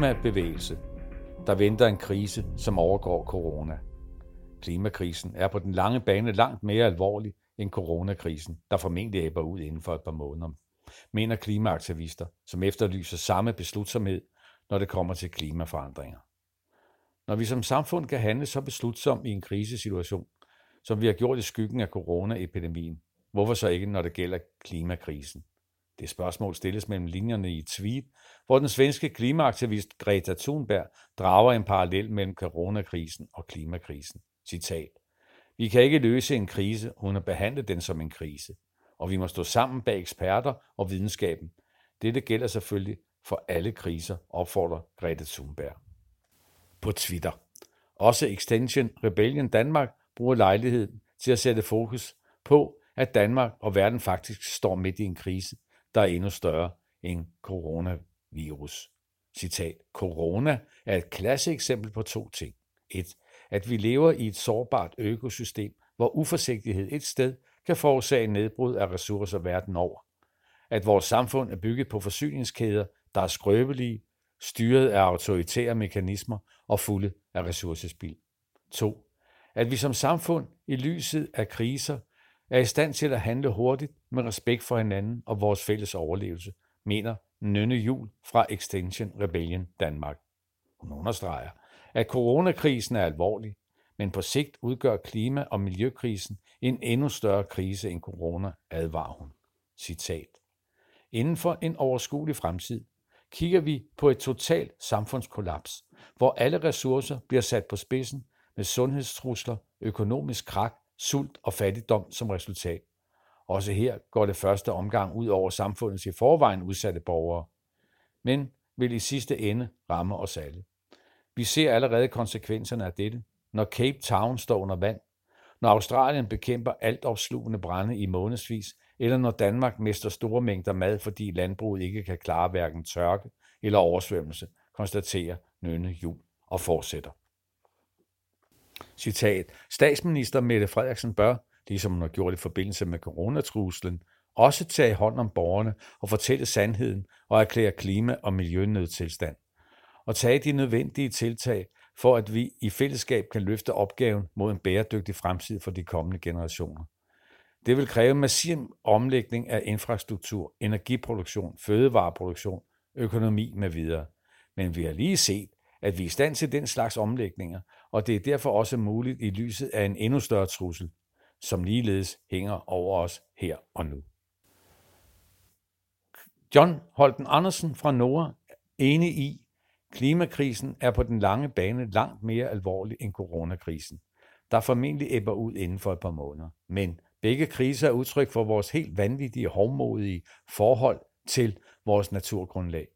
klimabevægelse, der venter en krise, som overgår corona. Klimakrisen er på den lange bane langt mere alvorlig end coronakrisen, der formentlig æbber ud inden for et par måneder, mener klimaaktivister, som efterlyser samme beslutsomhed, når det kommer til klimaforandringer. Når vi som samfund kan handle så beslutsomt i en krisesituation, som vi har gjort i skyggen af coronaepidemien, hvorfor så ikke, når det gælder klimakrisen? Det spørgsmål stilles mellem linjerne i et tweet, hvor den svenske klimaaktivist Greta Thunberg drager en parallel mellem coronakrisen og klimakrisen. Citat. Vi kan ikke løse en krise uden at behandle den som en krise, og vi må stå sammen bag eksperter og videnskaben. Dette gælder selvfølgelig for alle kriser, opfordrer Greta Thunberg. På Twitter. Også Extension Rebellion Danmark bruger lejligheden til at sætte fokus på, at Danmark og verden faktisk står midt i en krise, der er endnu større end coronavirus. Citat. Corona er et klasseeksempel på to ting. Et, at vi lever i et sårbart økosystem, hvor uforsigtighed et sted kan forårsage nedbrud af ressourcer verden over. At vores samfund er bygget på forsyningskæder, der er skrøbelige, styret af autoritære mekanismer og fulde af ressourcespil. 2. At vi som samfund i lyset af kriser er i stand til at handle hurtigt med respekt for hinanden og vores fælles overlevelse, mener Nynne Jul fra Extension Rebellion Danmark. Hun understreger, at coronakrisen er alvorlig, men på sigt udgør klima- og miljøkrisen en endnu større krise end corona, advarer hun. Citat. Inden for en overskuelig fremtid kigger vi på et totalt samfundskollaps, hvor alle ressourcer bliver sat på spidsen med sundhedstrusler, økonomisk krak, sult og fattigdom som resultat. Også her går det første omgang ud over samfundets i forvejen udsatte borgere, men vil i sidste ende ramme os alle. Vi ser allerede konsekvenserne af dette, når Cape Town står under vand, når Australien bekæmper altopslugende brænde i månedsvis, eller når Danmark mister store mængder mad, fordi landbruget ikke kan klare hverken tørke eller oversvømmelse, konstaterer Nynne Jul og fortsætter. Citat. Statsminister Mette Frederiksen bør, ligesom hun har gjort i forbindelse med coronatruslen, også tage hånd om borgerne og fortælle sandheden og erklære klima- og miljønødtilstand. Og tage de nødvendige tiltag, for at vi i fællesskab kan løfte opgaven mod en bæredygtig fremtid for de kommende generationer. Det vil kræve massiv omlægning af infrastruktur, energiproduktion, fødevareproduktion, økonomi med videre. Men vi har lige set, at vi er i stand til den slags omlægninger, og det er derfor også muligt i lyset af en endnu større trussel, som ligeledes hænger over os her og nu. John Holten Andersen fra Nora enig i, klimakrisen er på den lange bane langt mere alvorlig end coronakrisen, der formentlig æbber ud inden for et par måneder. Men begge kriser er udtryk for vores helt vanvittige, hovmodige forhold til vores naturgrundlag.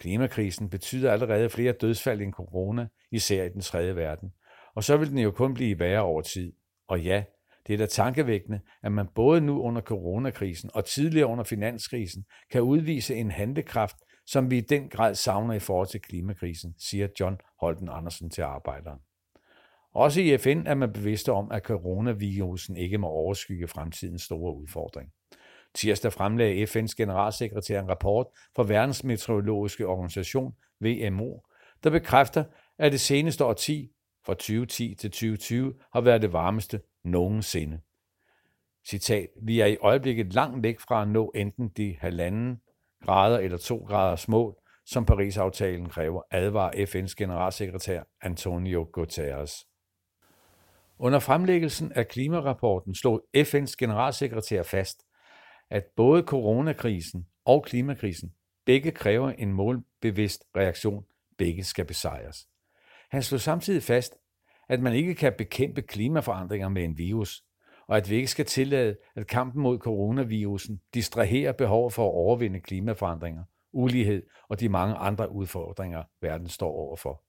Klimakrisen betyder allerede flere dødsfald end corona, især i den tredje verden. Og så vil den jo kun blive værre over tid. Og ja, det er da tankevækkende, at man både nu under coronakrisen og tidligere under finanskrisen kan udvise en handlekraft, som vi i den grad savner i forhold til klimakrisen, siger John Holden Andersen til arbejderen. Også i FN er man bevidste om, at coronavirusen ikke må overskygge fremtidens store udfordring. Tirsdag fremlagde FN's generalsekretær en rapport fra Verdens Meteorologiske Organisation, WMO, der bekræfter, at det seneste årti, fra 2010 til 2020, har været det varmeste nogensinde. Citat, vi er i øjeblikket langt væk fra at nå enten de halvanden grader eller to graders mål, som Paris-aftalen kræver, advarer FN's generalsekretær Antonio Guterres. Under fremlæggelsen af klimarapporten slog FN's generalsekretær fast, at både coronakrisen og klimakrisen begge kræver en målbevidst reaktion. Begge skal besejres. Han slog samtidig fast, at man ikke kan bekæmpe klimaforandringer med en virus, og at vi ikke skal tillade, at kampen mod coronavirusen distraherer behovet for at overvinde klimaforandringer, ulighed og de mange andre udfordringer, verden står overfor.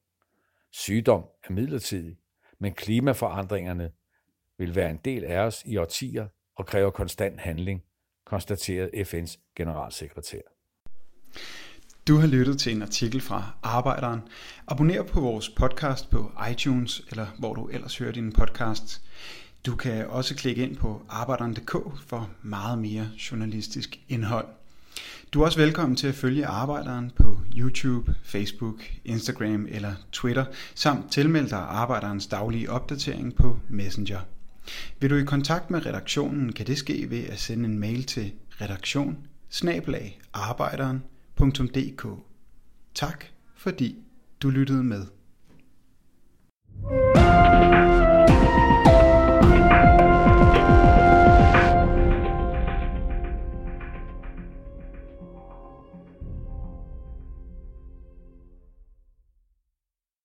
Sygdom er midlertidig, men klimaforandringerne vil være en del af os i årtier og kræver konstant handling, konstaterede FN's generalsekretær. Du har lyttet til en artikel fra Arbejderen. Abonner på vores podcast på iTunes, eller hvor du ellers hører din podcast. Du kan også klikke ind på arbejderen.dk for meget mere journalistisk indhold. Du er også velkommen til at følge Arbejderen på YouTube, Facebook, Instagram eller Twitter, samt tilmelde dig Arbejderens daglige opdatering på Messenger. Vil du i kontakt med redaktionen, kan det ske ved at sende en mail til redaktion Tak fordi du lyttede med. thank you